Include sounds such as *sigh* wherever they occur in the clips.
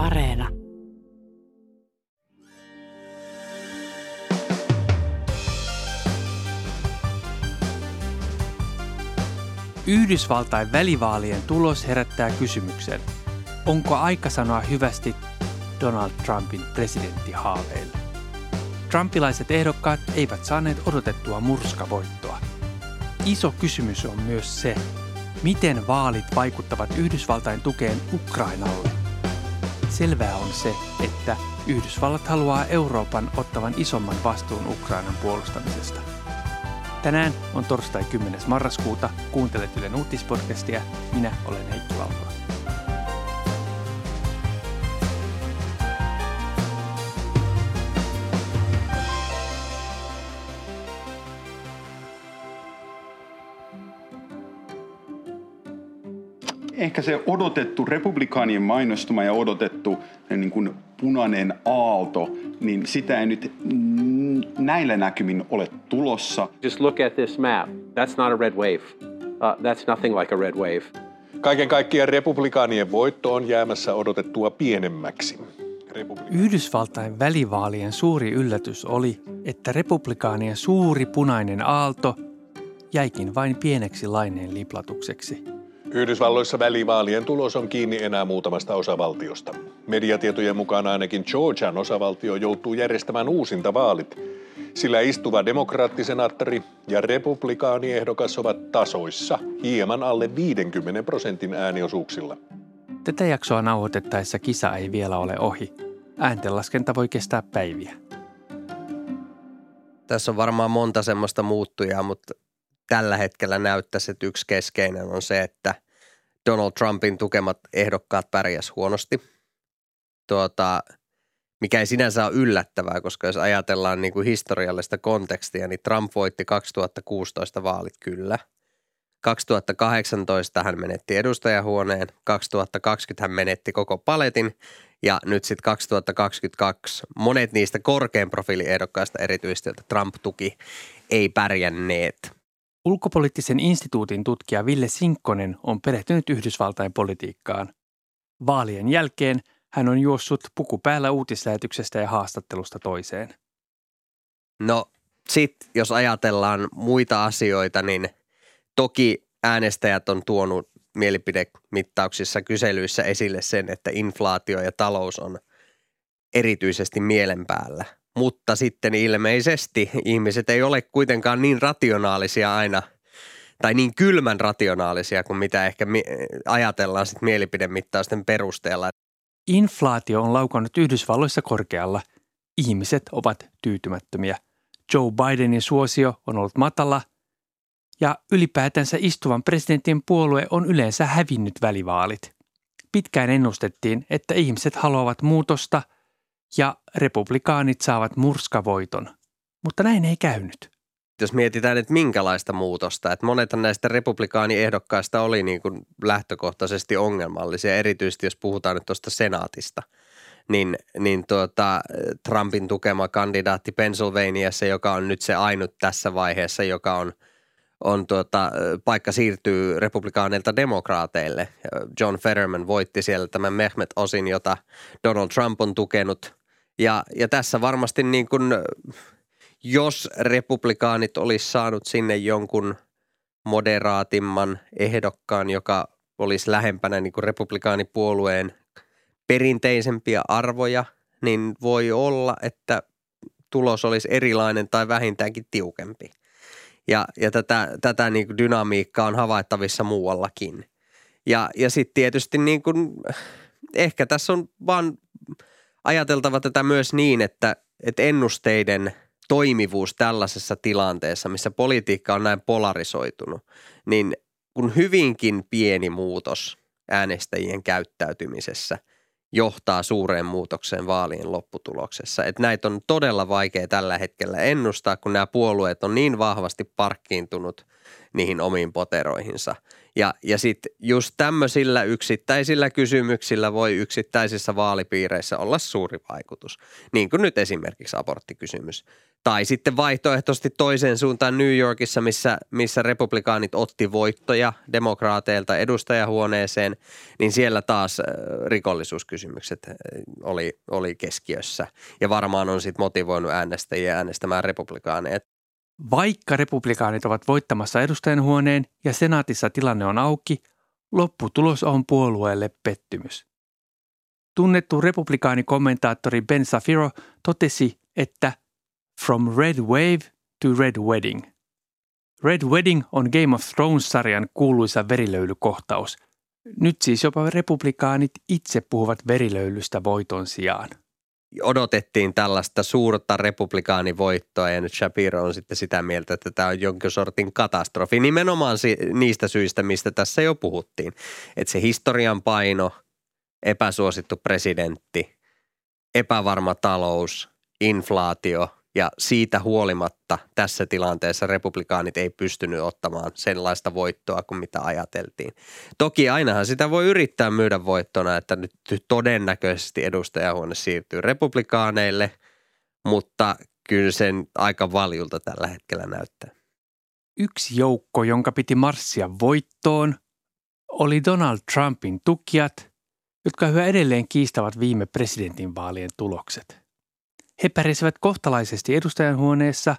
Areena. Yhdysvaltain välivaalien tulos herättää kysymyksen, onko aika sanoa hyvästi Donald Trumpin presidenttihaaveille. Trumpilaiset ehdokkaat eivät saaneet odotettua murskavoittoa. Iso kysymys on myös se, miten vaalit vaikuttavat Yhdysvaltain tukeen Ukrainalle. Selvää on se, että Yhdysvallat haluaa Euroopan ottavan isomman vastuun Ukrainan puolustamisesta. Tänään on torstai 10. marraskuuta. Kuuntelet Ylen uutispodcastia. Minä olen Heikki Valtola. Ehkä se odotettu republikaanien mainostuma ja odotettu niin kuin punainen aalto, niin sitä ei nyt näillä näkymin ole tulossa. Just look at this map. That's not a red wave. Uh, that's nothing like a red wave. Kaiken kaikkiaan republikaanien voitto on jäämässä odotettua pienemmäksi. Yhdysvaltain välivaalien suuri yllätys oli, että republikaanien suuri punainen aalto jäikin vain pieneksi laineen liplatukseksi. Yhdysvalloissa välivaalien tulos on kiinni enää muutamasta osavaltiosta. Mediatietojen mukaan ainakin Georgian osavaltio joutuu järjestämään uusinta vaalit, sillä istuva demokraattisenaattori ja republikaaniehdokas ovat tasoissa hieman alle 50 prosentin ääniosuuksilla. Tätä jaksoa nauhoitettaessa kisa ei vielä ole ohi. Ääntenlaskenta voi kestää päiviä. Tässä on varmaan monta semmoista muuttujaa, mutta tällä hetkellä näyttäisi, että yksi keskeinen on se, että Donald Trumpin tukemat ehdokkaat pärjäs huonosti. Tuota, mikä ei sinänsä ole yllättävää, koska jos ajatellaan niin kuin historiallista kontekstia, niin Trump voitti 2016 vaalit kyllä. 2018 hän menetti edustajahuoneen, 2020 hän menetti koko paletin ja nyt sitten 2022 monet niistä korkean profiiliehdokkaista erityisesti, joita Trump tuki, ei pärjänneet – Ulkopoliittisen instituutin tutkija Ville Sinkkonen on perehtynyt Yhdysvaltain politiikkaan. Vaalien jälkeen hän on juossut puku päällä uutislähetyksestä ja haastattelusta toiseen. No sit jos ajatellaan muita asioita, niin toki äänestäjät on tuonut mielipidemittauksissa kyselyissä esille sen, että inflaatio ja talous on erityisesti mielen päällä – mutta sitten ilmeisesti ihmiset ei ole kuitenkaan niin rationaalisia aina tai niin kylmän rationaalisia kuin mitä ehkä ajatellaan sitten mielipidemittausten perusteella. Inflaatio on laukannut Yhdysvalloissa korkealla. Ihmiset ovat tyytymättömiä. Joe Bidenin suosio on ollut matala ja ylipäätänsä istuvan presidentin puolue on yleensä hävinnyt välivaalit. Pitkään ennustettiin, että ihmiset haluavat muutosta – ja republikaanit saavat murskavoiton. Mutta näin ei käynyt. Jos mietitään, että minkälaista muutosta, että monet näistä republikaaniehdokkaista oli niin kuin lähtökohtaisesti ongelmallisia, erityisesti jos puhutaan nyt tuosta senaatista – niin, niin tuota, Trumpin tukema kandidaatti Pennsylvaniassa, joka on nyt se ainut tässä vaiheessa, joka on, on tuota, paikka siirtyy republikaaneilta demokraateille. John Fetterman voitti siellä tämän Mehmet Osin, jota Donald Trump on tukenut – ja, ja tässä varmasti niin kuin, jos republikaanit olisi saanut sinne jonkun moderaatimman ehdokkaan, joka olisi lähempänä niin kuin republikaanipuolueen perinteisempiä arvoja, niin voi olla, että tulos olisi erilainen tai vähintäänkin tiukempi. Ja, ja tätä, tätä niin kuin dynamiikkaa on havaittavissa muuallakin. Ja, ja sitten tietysti niin kuin, ehkä tässä on vaan ajateltava tätä myös niin, että, että ennusteiden toimivuus tällaisessa tilanteessa, missä politiikka on näin polarisoitunut, niin kun hyvinkin pieni muutos äänestäjien käyttäytymisessä johtaa suureen muutokseen vaalien lopputuloksessa. Että näitä on todella vaikea tällä hetkellä ennustaa, kun nämä puolueet on niin vahvasti parkkiintunut niihin omiin poteroihinsa. Ja, ja sitten just tämmöisillä yksittäisillä kysymyksillä voi yksittäisissä vaalipiireissä olla suuri vaikutus. Niin kuin nyt esimerkiksi aborttikysymys. Tai sitten vaihtoehtoisesti toiseen suuntaan New Yorkissa, missä, missä republikaanit otti voittoja demokraateilta edustajahuoneeseen, niin siellä taas rikollisuuskysymykset oli, oli keskiössä. Ja varmaan on sitten motivoinut äänestäjiä äänestämään republikaaneja. Vaikka republikaanit ovat voittamassa edustajanhuoneen ja senaatissa tilanne on auki, lopputulos on puolueelle pettymys. Tunnettu republikaanikommentaattori Ben Safiro totesi, että From Red Wave to Red Wedding. Red Wedding on Game of Thrones-sarjan kuuluisa verilöylykohtaus. Nyt siis jopa republikaanit itse puhuvat verilöylystä voiton sijaan odotettiin tällaista suurta republikaanivoittoa ja nyt Shapiro on sitten sitä mieltä, että tämä on jonkin sortin katastrofi. Nimenomaan niistä syistä, mistä tässä jo puhuttiin. Että se historian paino, epäsuosittu presidentti, epävarma talous, inflaatio – ja siitä huolimatta tässä tilanteessa republikaanit ei pystynyt ottamaan sellaista voittoa kuin mitä ajateltiin. Toki ainahan sitä voi yrittää myydä voittona, että nyt todennäköisesti edustajahuone siirtyy republikaaneille, mutta kyllä sen aika valjulta tällä hetkellä näyttää. Yksi joukko, jonka piti marssia voittoon, oli Donald Trumpin tukijat, jotka yhä edelleen kiistävät viime presidentinvaalien tulokset. He pärjäsivät kohtalaisesti edustajanhuoneessa,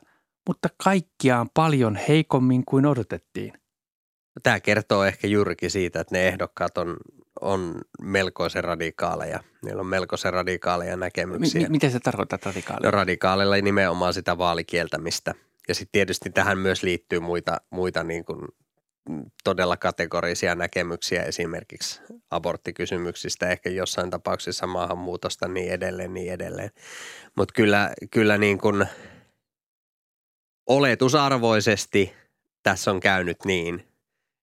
mutta kaikkiaan paljon heikommin kuin odotettiin. Tämä kertoo ehkä juurikin siitä, että ne ehdokkaat on, on melkoisen radikaaleja. Niillä on melkoisen radikaaleja näkemyksiä. M- miten se tarkoittaa radikaaleja? No radikaaleilla nimenomaan sitä vaalikieltämistä. Ja sitten tietysti tähän myös liittyy muita, muita niin kuin todella kategorisia näkemyksiä esimerkiksi aborttikysymyksistä, ehkä jossain tapauksessa maahanmuutosta niin edelleen, niin edelleen. Mutta kyllä, kyllä niin kuin oletusarvoisesti tässä on käynyt niin,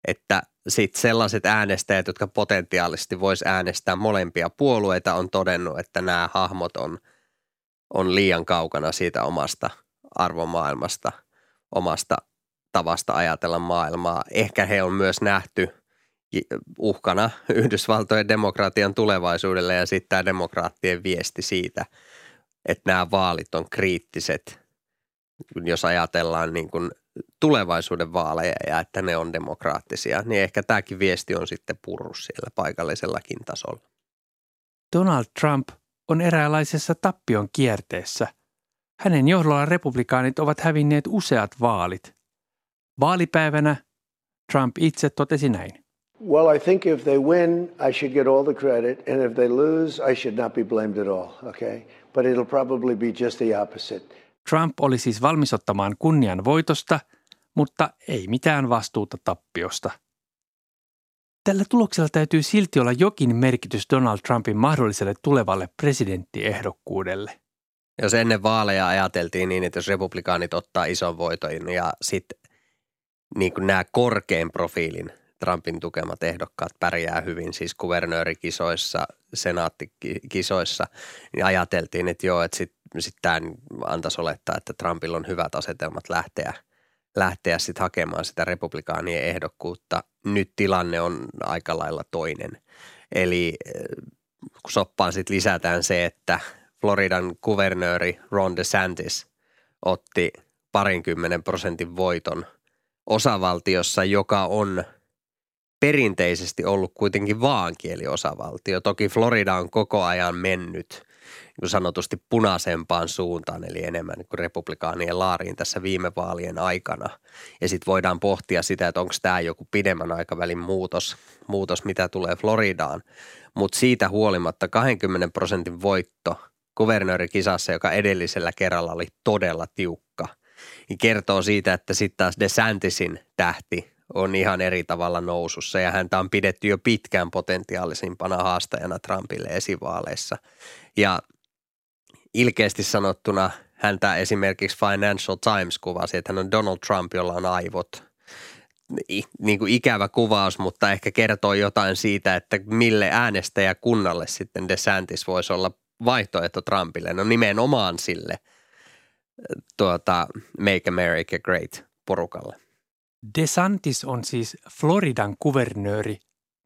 että sitten sellaiset äänestäjät, jotka potentiaalisesti vois äänestää molempia puolueita, on todennut, että nämä hahmot on, on liian kaukana siitä omasta arvomaailmasta, omasta tavasta ajatella maailmaa. Ehkä he on myös nähty uhkana *laughs* Yhdysvaltojen demokratian tulevaisuudelle ja sitten tämä demokraattien viesti siitä, että nämä vaalit on kriittiset, jos ajatellaan niin kuin tulevaisuuden vaaleja ja että ne on demokraattisia, niin ehkä tämäkin viesti on sitten purru siellä paikallisellakin tasolla. Donald Trump on eräänlaisessa tappion kierteessä. Hänen johdollaan republikaanit ovat hävinneet useat vaalit – Vaalipäivänä Trump itse totesi näin. Well, I think if they win, I should get all the credit, and if they lose, I should not be blamed at all, okay? But it'll probably be just the opposite. Trump oli siis valmis ottamaan kunnian voitosta, mutta ei mitään vastuuta tappiosta. Tällä tuloksella täytyy silti olla jokin merkitys Donald Trumpin mahdolliselle tulevalle presidenttiehdokkuudelle. Jos ennen vaaleja ajateltiin niin, että jos republikaanit ottaa ison voiton ja sitten niin kuin nämä korkein profiilin Trumpin tukemat ehdokkaat pärjää hyvin, siis kuvernöörikisoissa, senaattikisoissa, niin ajateltiin, että joo, että sitten sit tämä antaisi olettaa, että Trumpilla on hyvät asetelmat lähteä, lähteä sitten hakemaan sitä republikaanien ehdokkuutta. Nyt tilanne on aika lailla toinen. Eli eh, kun soppaan sitten lisätään se, että Floridan kuvernööri Ron DeSantis otti parinkymmenen prosentin voiton – osavaltiossa, joka on perinteisesti ollut kuitenkin vaankieliosavaltio. Toki Florida on koko ajan mennyt niin sanotusti punaisempaan suuntaan, eli enemmän niin kuin republikaanien laariin tässä viime vaalien aikana. Ja sitten voidaan pohtia sitä, että onko tämä joku pidemmän aikavälin muutos, muutos mitä tulee Floridaan. Mutta siitä huolimatta 20 prosentin voitto kuvernöörikisassa, joka edellisellä kerralla oli todella tiukka – niin kertoo siitä, että sitten taas DeSantisin tähti on ihan eri tavalla nousussa ja häntä on pidetty jo pitkään potentiaalisimpana haastajana Trumpille esivaaleissa. Ja ilkeästi sanottuna häntä esimerkiksi Financial Times kuvasi, että hän on Donald Trump, jolla on aivot. Niin kuin ikävä kuvaus, mutta ehkä kertoo jotain siitä, että mille äänestäjäkunnalle sitten DeSantis voisi olla vaihtoehto Trumpille. No nimenomaan sille – tuota, Make America Great porukalle. DeSantis on siis Floridan kuvernööri.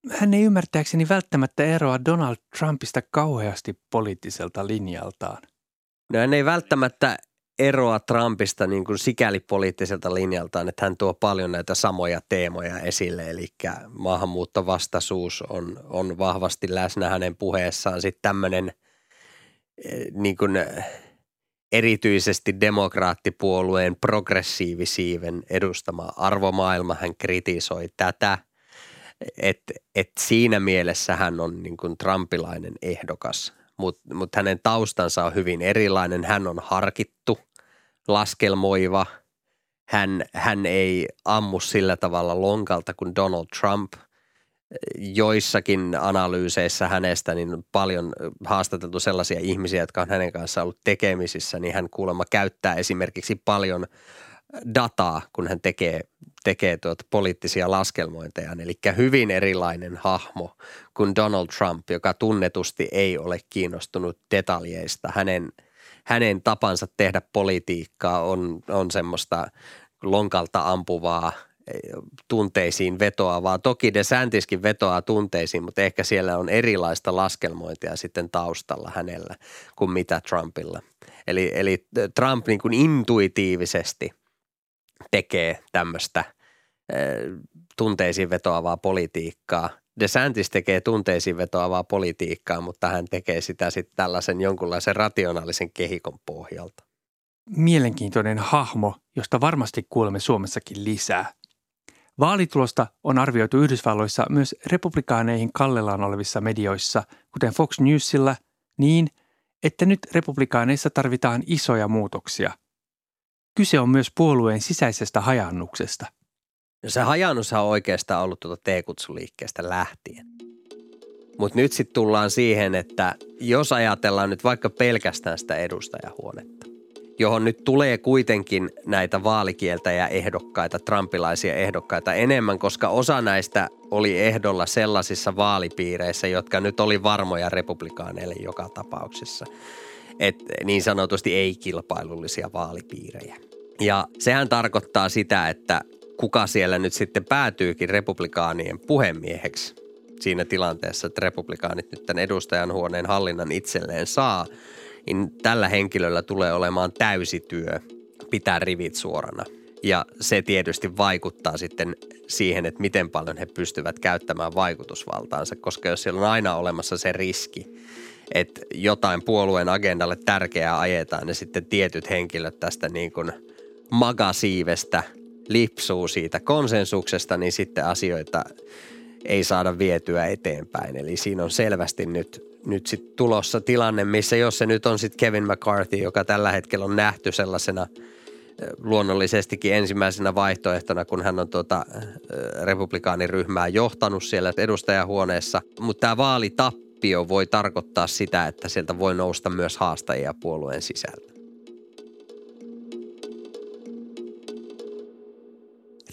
Hän ei ymmärtääkseni välttämättä eroa Donald Trumpista kauheasti poliittiselta linjaltaan. No hän ei välttämättä eroa Trumpista niin kuin sikäli poliittiselta linjaltaan, että hän tuo paljon näitä samoja teemoja esille, eli maahanmuuttovastaisuus on, on vahvasti läsnä hänen puheessaan. Sitten tämmöinen eh, niin kuin erityisesti demokraattipuolueen progressiivisiiven edustama arvomaailma, hän kritisoi tätä, että et siinä mielessä hän on niin kuin trumpilainen ehdokas, mutta mut hänen taustansa on hyvin erilainen. Hän on harkittu, laskelmoiva, hän, hän ei ammu sillä tavalla lonkalta kuin Donald Trump – joissakin analyyseissä hänestä niin paljon haastateltu sellaisia ihmisiä, jotka on hänen kanssaan ollut tekemisissä, niin hän kuulemma käyttää esimerkiksi paljon dataa, kun hän tekee, tekee tuota poliittisia laskelmointeja. Eli hyvin erilainen hahmo kuin Donald Trump, joka tunnetusti ei ole kiinnostunut detaljeista. Hänen, hänen tapansa tehdä politiikkaa on, on semmoista lonkalta ampuvaa – tunteisiin vetoavaa. Toki DeSantiskin vetoaa tunteisiin, mutta ehkä siellä on erilaista laskelmointia sitten taustalla hänellä kuin mitä Trumpilla. Eli, eli Trump niin kuin intuitiivisesti tekee tämmöistä tunteisiin vetoavaa politiikkaa. DeSantis tekee tunteisiin vetoavaa politiikkaa, mutta hän tekee sitä sitten tällaisen jonkunlaisen rationaalisen kehikon pohjalta. Mielenkiintoinen hahmo, josta varmasti kuulemme Suomessakin lisää. Vaalitulosta on arvioitu Yhdysvalloissa myös republikaaneihin kallellaan olevissa medioissa, kuten Fox Newsilla, niin, että nyt republikaaneissa tarvitaan isoja muutoksia. Kyse on myös puolueen sisäisestä hajannuksesta. No se hajannus on oikeastaan ollut tuota T-kutsuliikkeestä lähtien. Mutta nyt sitten tullaan siihen, että jos ajatellaan nyt vaikka pelkästään sitä edustajahuonetta, johon nyt tulee kuitenkin näitä vaalikieltäjä ehdokkaita, trumpilaisia ehdokkaita enemmän, koska osa näistä oli ehdolla sellaisissa vaalipiireissä, jotka nyt oli varmoja republikaaneille joka tapauksessa. Et niin sanotusti ei-kilpailullisia vaalipiirejä. Ja sehän tarkoittaa sitä, että kuka siellä nyt sitten päätyykin republikaanien puhemieheksi siinä tilanteessa, että republikaanit nyt tämän edustajan huoneen hallinnan itselleen saa – niin tällä henkilöllä tulee olemaan täysityö pitää rivit suorana. Ja se tietysti vaikuttaa sitten siihen, että miten paljon he pystyvät käyttämään vaikutusvaltaansa, koska jos siellä on aina olemassa se riski, että jotain puolueen agendalle tärkeää ajetaan, niin sitten tietyt henkilöt tästä niin kuin magasiivestä lipsuu siitä konsensuksesta, niin sitten asioita ei saada vietyä eteenpäin. Eli siinä on selvästi nyt nyt sitten tulossa tilanne, missä jos se nyt on sitten Kevin McCarthy, joka tällä hetkellä on nähty sellaisena luonnollisestikin ensimmäisenä vaihtoehtona, kun hän on tuota, republikaaniryhmää johtanut siellä edustajahuoneessa. Mutta tämä vaalitappio voi tarkoittaa sitä, että sieltä voi nousta myös haastajia puolueen sisältä.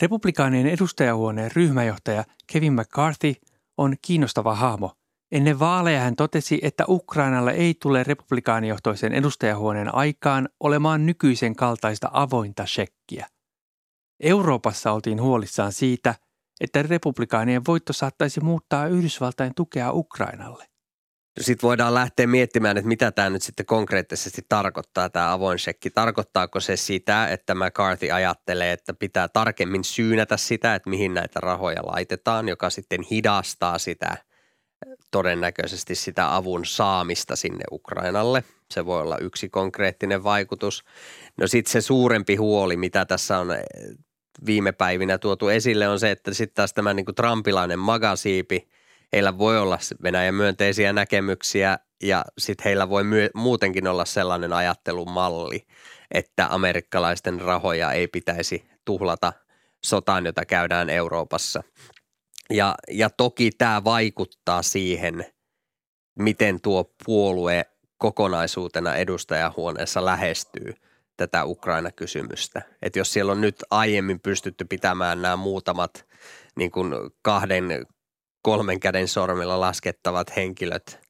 Republikaanien edustajahuoneen ryhmäjohtaja Kevin McCarthy on kiinnostava hahmo – Ennen vaaleja hän totesi, että Ukrainalle ei tule republikaanijohtoisen edustajahuoneen aikaan olemaan nykyisen kaltaista avointa shekkiä. Euroopassa oltiin huolissaan siitä, että republikaanien voitto saattaisi muuttaa Yhdysvaltain tukea Ukrainalle. Sitten voidaan lähteä miettimään, että mitä tämä nyt sitten konkreettisesti tarkoittaa, tämä avoin shekki. Tarkoittaako se sitä, että McCarthy ajattelee, että pitää tarkemmin syynätä sitä, että mihin näitä rahoja laitetaan, joka sitten hidastaa sitä – todennäköisesti sitä avun saamista sinne Ukrainalle. Se voi olla yksi konkreettinen vaikutus. No sitten se suurempi huoli, mitä tässä on eh, viime päivinä tuotu esille, on se, että sitten taas tämä niin trumpilainen magasiipi, heillä voi olla Venäjän myönteisiä näkemyksiä ja sitten heillä voi myö- muutenkin olla sellainen ajattelumalli, että amerikkalaisten rahoja ei pitäisi tuhlata sotaan, jota käydään Euroopassa. Ja, ja toki tämä vaikuttaa siihen, miten tuo puolue kokonaisuutena edustajahuoneessa lähestyy tätä Ukraina-kysymystä. Että jos siellä on nyt aiemmin pystytty pitämään nämä muutamat niin kuin kahden, kolmen käden sormilla laskettavat henkilöt,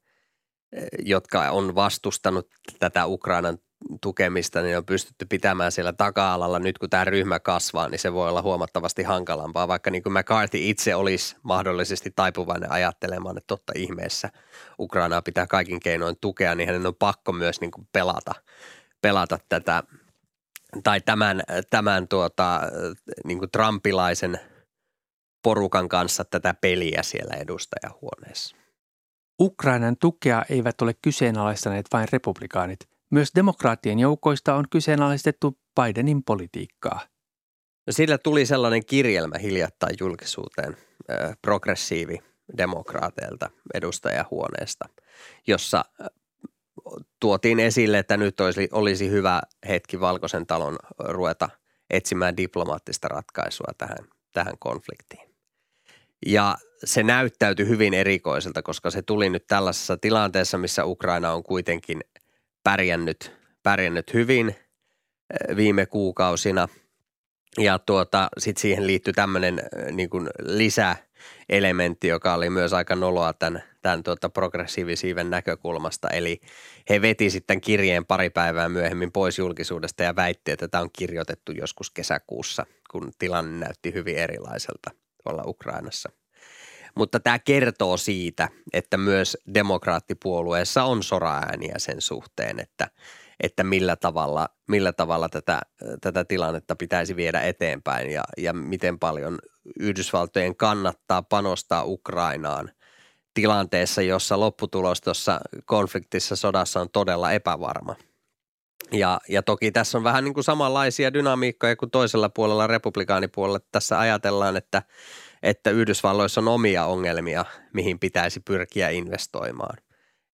jotka on vastustanut tätä Ukrainan tukemista, niin on pystytty pitämään siellä taka-alalla. Nyt kun tämä ryhmä kasvaa, niin se voi olla huomattavasti hankalampaa, vaikka niin kuin McCarthy itse olisi mahdollisesti taipuvainen ajattelemaan, että totta ihmeessä Ukrainaa pitää kaikin keinoin tukea, niin hänen on pakko myös niin kuin pelata, pelata tätä tai tämän, tämän tuota, niin kuin Trumpilaisen porukan kanssa tätä peliä siellä edustajahuoneessa. Ukrainan tukea eivät ole kyseenalaistaneet vain republikaanit. Myös demokraattien joukoista on kyseenalaistettu Bidenin politiikkaa. No sillä tuli sellainen kirjelmä hiljattain julkisuuteen progressiivi demokraateilta edustajahuoneesta, jossa tuotiin esille, että nyt olisi, olisi hyvä hetki Valkoisen talon ruveta etsimään diplomaattista ratkaisua tähän, tähän konfliktiin. Ja se näyttäytyi hyvin erikoiselta, koska se tuli nyt tällaisessa tilanteessa, missä Ukraina on kuitenkin pärjännyt, pärjännyt hyvin eh, viime kuukausina. Ja tuota, sitten siihen liittyi tämmöinen eh, niin kuin lisäelementti, joka oli myös aika noloa tämän, tämän tuota progressiivisiiven näkökulmasta. Eli he veti sitten kirjeen pari päivää myöhemmin pois julkisuudesta ja väitti, että tämä on kirjoitettu joskus kesäkuussa, kun tilanne näytti hyvin erilaiselta tuolla Ukrainassa. Mutta tämä kertoo siitä, että myös demokraattipuolueessa on soraääniä sen suhteen, että, että millä tavalla, millä tavalla tätä, tätä tilannetta pitäisi viedä eteenpäin ja, ja miten paljon Yhdysvaltojen kannattaa panostaa Ukrainaan tilanteessa, jossa lopputulos tuossa konfliktissa sodassa on todella epävarma. Ja, ja toki tässä on vähän niin kuin samanlaisia dynamiikkoja kuin toisella puolella, republikaanipuolella. Tässä ajatellaan, että – että Yhdysvalloissa on omia ongelmia, mihin pitäisi pyrkiä investoimaan.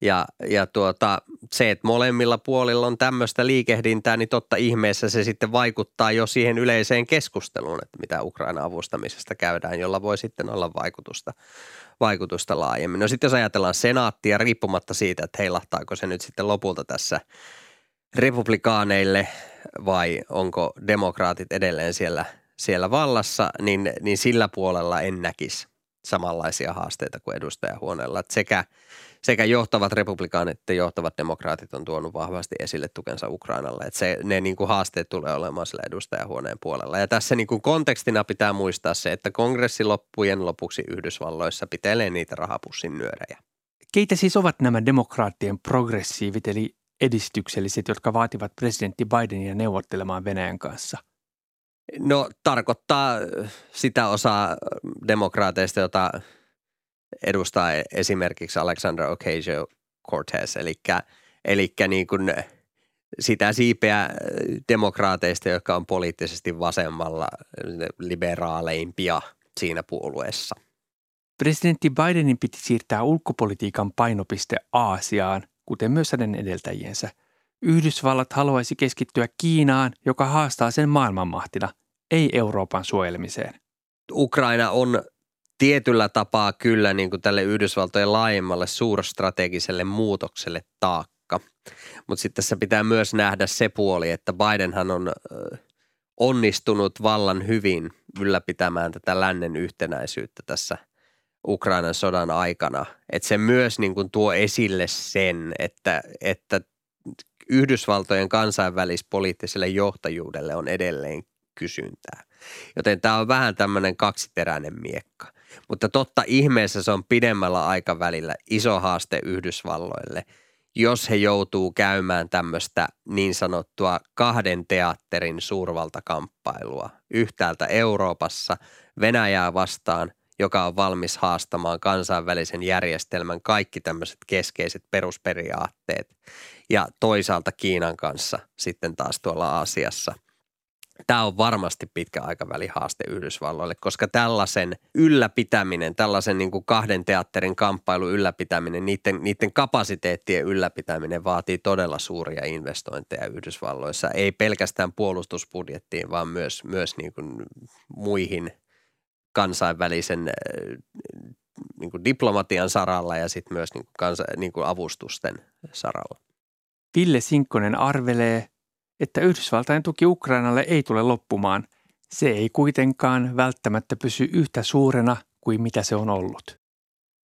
Ja, ja tuota, se, että molemmilla puolilla on tämmöistä liikehdintää, niin totta ihmeessä se sitten vaikuttaa jo siihen yleiseen keskusteluun, että mitä Ukraina avustamisesta käydään, jolla voi sitten olla vaikutusta, vaikutusta laajemmin. No sitten jos ajatellaan senaattia, riippumatta siitä, että heilahtaako se nyt sitten lopulta tässä republikaaneille vai onko demokraatit edelleen siellä – siellä vallassa, niin, niin sillä puolella en näkisi samanlaisia haasteita kuin edustajahuoneella. Että sekä, sekä johtavat republikaanit että johtavat demokraatit on tuonut vahvasti esille tukensa Ukrainalle. Että se, ne niin kuin haasteet tulee olemaan sillä edustajahuoneen puolella. Ja tässä niin kuin kontekstina pitää muistaa se, että kongressi loppujen lopuksi Yhdysvalloissa pitelee niitä rahapussin nyörejä. Keitä siis ovat nämä demokraattien progressiivit eli edistykselliset, jotka vaativat presidentti Bidenia neuvottelemaan Venäjän kanssa – No tarkoittaa sitä osaa demokraateista, jota edustaa esimerkiksi Alexander Ocasio-Cortez, eli, eli niin kuin sitä siipeä demokraateista, jotka on poliittisesti vasemmalla liberaaleimpia siinä puolueessa. Presidentti Bidenin piti siirtää ulkopolitiikan painopiste Aasiaan, kuten myös hänen edeltäjiensä – Yhdysvallat haluaisi keskittyä Kiinaan, joka haastaa sen maailmanmahtina, ei Euroopan suojelemiseen. Ukraina on tietyllä tapaa kyllä niin kuin tälle Yhdysvaltojen laajemmalle suurstrategiselle muutokselle taakka. Mutta sitten tässä pitää myös nähdä se puoli, että Bidenhan on onnistunut vallan hyvin ylläpitämään tätä lännen yhtenäisyyttä tässä Ukrainan sodan aikana. Että se myös niin kuin tuo esille sen, että, että Yhdysvaltojen kansainvälispoliittiselle johtajuudelle on edelleen kysyntää. Joten tämä on vähän tämmöinen kaksiteräinen miekka. Mutta totta ihmeessä se on pidemmällä aikavälillä iso haaste Yhdysvalloille, jos he joutuu käymään tämmöistä niin sanottua kahden teatterin suurvaltakamppailua yhtäältä Euroopassa Venäjää vastaan – joka on valmis haastamaan kansainvälisen järjestelmän kaikki tämmöiset keskeiset perusperiaatteet ja toisaalta Kiinan kanssa sitten taas tuolla Aasiassa. Tämä on varmasti pitkä aikaväli haaste Yhdysvalloille, koska tällaisen ylläpitäminen, tällaisen niin kuin kahden teatterin kamppailu ylläpitäminen, niiden, niiden kapasiteettien ylläpitäminen vaatii todella suuria investointeja Yhdysvalloissa. Ei pelkästään puolustusbudjettiin, vaan myös, myös niin kuin muihin kansainvälisen niin kuin diplomatian saralla ja sitten myös niin kuin kansa, niin kuin avustusten saralla. Ville Sinkkonen arvelee, että Yhdysvaltain tuki Ukrainalle ei tule loppumaan. Se ei kuitenkaan välttämättä pysy yhtä suurena kuin mitä se on ollut.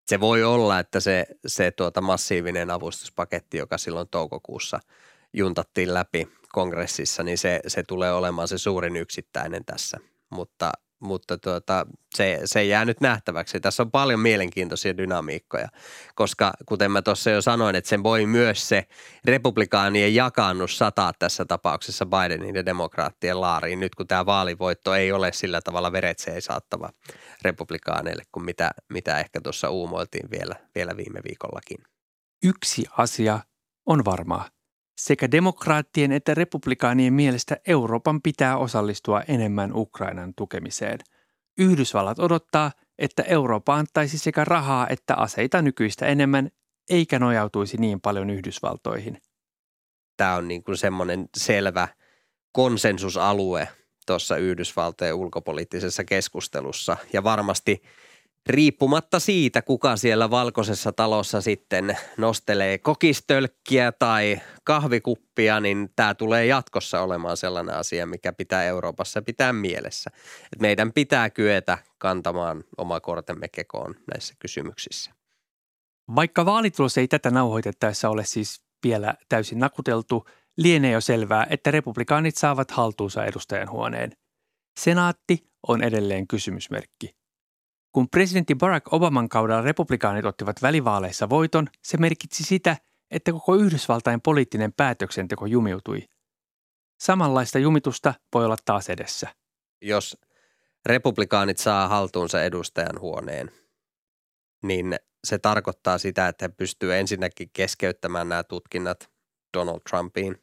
Se voi olla, että se, se tuota massiivinen avustuspaketti, joka silloin toukokuussa juntattiin läpi kongressissa, niin se, se tulee olemaan se suurin yksittäinen tässä. Mutta mutta tuota, se, se jää nyt nähtäväksi. Tässä on paljon mielenkiintoisia dynamiikkoja, koska kuten mä tuossa jo sanoin, että sen voi myös se republikaanien jakannus sataa tässä tapauksessa Bidenin ja demokraattien laariin, nyt kun tämä vaalivoitto ei ole sillä tavalla veretseen saattava republikaaneille kuin mitä, mitä ehkä tuossa uumoiltiin vielä, vielä viime viikollakin. Yksi asia on varmaa. Sekä demokraattien että republikaanien mielestä Euroopan pitää osallistua enemmän Ukrainan tukemiseen. Yhdysvallat odottaa, että Eurooppa antaisi sekä rahaa että aseita nykyistä enemmän, eikä nojautuisi niin paljon Yhdysvaltoihin. Tämä on niin kuin semmoinen selvä konsensusalue tuossa Yhdysvaltojen ulkopoliittisessa keskustelussa ja varmasti – riippumatta siitä, kuka siellä valkoisessa talossa sitten nostelee kokistölkkiä tai kahvikuppia, niin tämä tulee jatkossa olemaan sellainen asia, mikä pitää Euroopassa pitää mielessä. Et meidän pitää kyetä kantamaan oma kortemme kekoon näissä kysymyksissä. Vaikka vaalitulos ei tätä nauhoitettaessa ole siis vielä täysin nakuteltu, lienee jo selvää, että republikaanit saavat haltuunsa edustajan huoneen. Senaatti on edelleen kysymysmerkki – kun presidentti Barack Obaman kaudella republikaanit ottivat välivaaleissa voiton, se merkitsi sitä, että koko Yhdysvaltain poliittinen päätöksenteko jumiutui. Samanlaista jumitusta voi olla taas edessä. Jos republikaanit saa haltuunsa edustajan huoneen, niin se tarkoittaa sitä, että he pystyvät ensinnäkin keskeyttämään nämä tutkinnat Donald Trumpiin,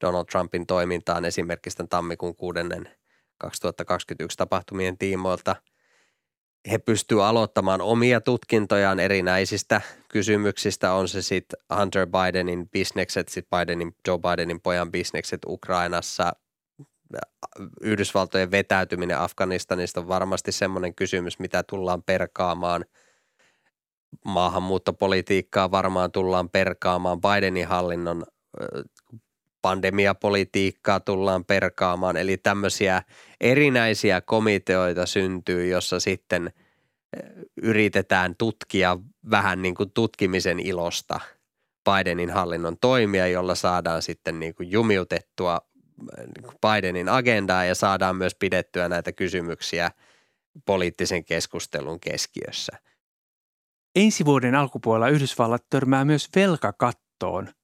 Donald Trumpin toimintaan esimerkiksi tammikuun 6. 2021 tapahtumien tiimoilta – he pystyvät aloittamaan omia tutkintojaan erinäisistä kysymyksistä, on se sitten Hunter Bidenin bisnekset, sitten Bidenin, Joe Bidenin pojan bisnekset Ukrainassa, Yhdysvaltojen vetäytyminen Afganistanista on varmasti semmoinen kysymys, mitä tullaan perkaamaan. Maahanmuuttopolitiikkaa varmaan tullaan perkaamaan. Bidenin hallinnon pandemiapolitiikkaa tullaan perkaamaan. Eli tämmöisiä erinäisiä komiteoita syntyy, jossa sitten eh, yritetään tutkia vähän niin kuin tutkimisen ilosta Bidenin hallinnon toimia, jolla saadaan sitten niin kuin jumiutettua eh, niin Bidenin agendaa ja saadaan myös pidettyä näitä kysymyksiä poliittisen keskustelun keskiössä. Ensi vuoden alkupuolella Yhdysvallat törmää myös velkakattoon –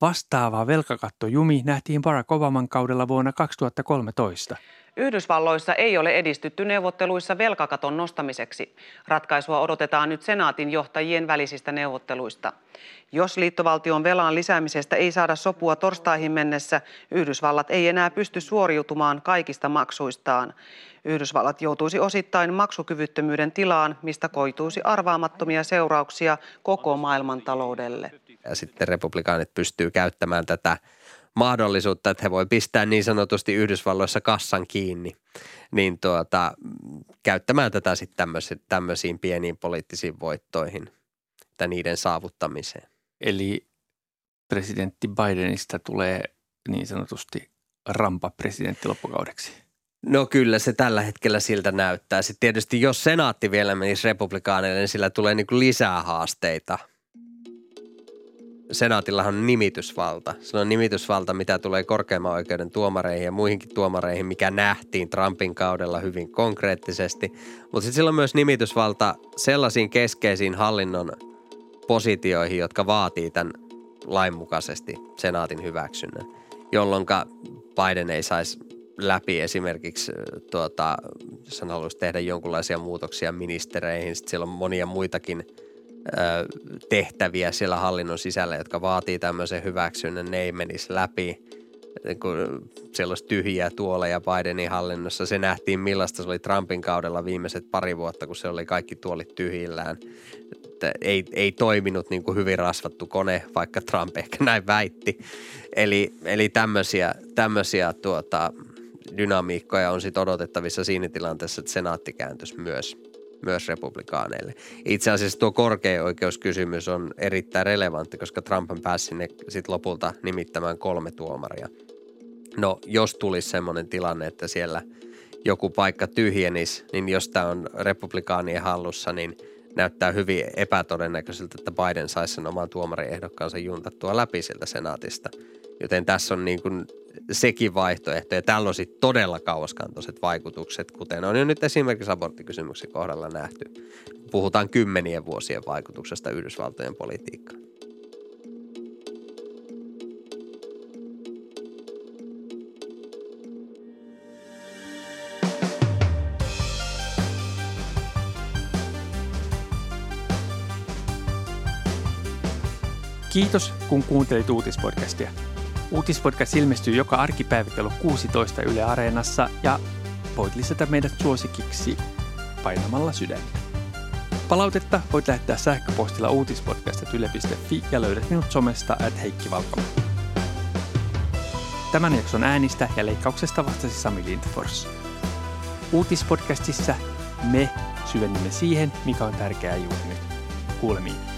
Vastaava velkakattojumi nähtiin Barack Obaman kaudella vuonna 2013. Yhdysvalloissa ei ole edistytty neuvotteluissa velkakaton nostamiseksi. Ratkaisua odotetaan nyt senaatin johtajien välisistä neuvotteluista. Jos liittovaltion velan lisäämisestä ei saada sopua torstaihin mennessä, Yhdysvallat ei enää pysty suoriutumaan kaikista maksuistaan. Yhdysvallat joutuisi osittain maksukyvyttömyyden tilaan, mistä koituisi arvaamattomia seurauksia koko maailmantaloudelle ja sitten republikaanit pystyy käyttämään tätä mahdollisuutta, että he voi pistää niin sanotusti Yhdysvalloissa kassan kiinni, niin tuota, käyttämään tätä sitten tämmöisiin pieniin poliittisiin voittoihin tai niiden saavuttamiseen. Eli presidentti Bidenista tulee niin sanotusti rampa presidentti loppukaudeksi. No kyllä se tällä hetkellä siltä näyttää. Sitten tietysti jos senaatti vielä menisi republikaaneille, niin sillä tulee niin kuin lisää haasteita – senaatillahan on nimitysvalta. Se on nimitysvalta, mitä tulee korkeimman oikeuden tuomareihin ja muihinkin tuomareihin, mikä nähtiin Trumpin kaudella hyvin konkreettisesti. Mutta sitten sillä on myös nimitysvalta sellaisiin keskeisiin hallinnon positioihin, jotka vaatii tämän lainmukaisesti senaatin hyväksynnän, jolloin Biden ei saisi läpi esimerkiksi, tuota, jos hän haluaisi tehdä jonkinlaisia muutoksia ministereihin, sitten siellä on monia muitakin – tehtäviä siellä hallinnon sisällä, jotka vaatii tämmöisen hyväksynnän, ne ei menisi läpi. Kun siellä olisi tyhjiä tuoleja Bidenin hallinnossa. Se nähtiin millaista se oli Trumpin kaudella viimeiset pari vuotta, kun se oli kaikki tuolit tyhjillään. Että ei, ei toiminut niin kuin hyvin rasvattu kone, vaikka Trump ehkä näin väitti. Eli, eli tämmöisiä, tämmöisiä tuota, dynamiikkoja on sitten odotettavissa siinä tilanteessa, että senaatti kääntyisi myös – myös republikaaneille. Itse asiassa tuo korkein oikeuskysymys on erittäin relevantti, koska Trump päässyt sinne sit lopulta nimittämään kolme tuomaria. No, jos tulisi semmoinen tilanne, että siellä joku paikka tyhjenisi, niin jos tämä on republikaanien hallussa, niin näyttää hyvin epätodennäköiseltä, että Biden saisi sen oman tuomariehdokkaansa juntattua läpi sieltä senaatista. Joten tässä on niin kuin sekin vaihtoehto ja tällä on todella kauaskantoiset vaikutukset, kuten on jo nyt esimerkiksi aborttikysymyksen kohdalla nähty. Puhutaan kymmenien vuosien vaikutuksesta Yhdysvaltojen politiikkaan. Kiitos, kun kuuntelit uutispodcastia. Uutispodcast ilmestyy joka arkipäivä kello 16 Yle Areenassa ja voit lisätä meidät suosikiksi painamalla sydäntä. Palautetta voit lähettää sähköpostilla uutispodcast.yle.fi ja löydät minut somesta at Heikki Valkama. Tämän jakson äänistä ja leikkauksesta vastasi Sami Lindfors. Uutispodcastissa me syvennymme siihen, mikä on tärkeää juuri nyt. Kuulemiin.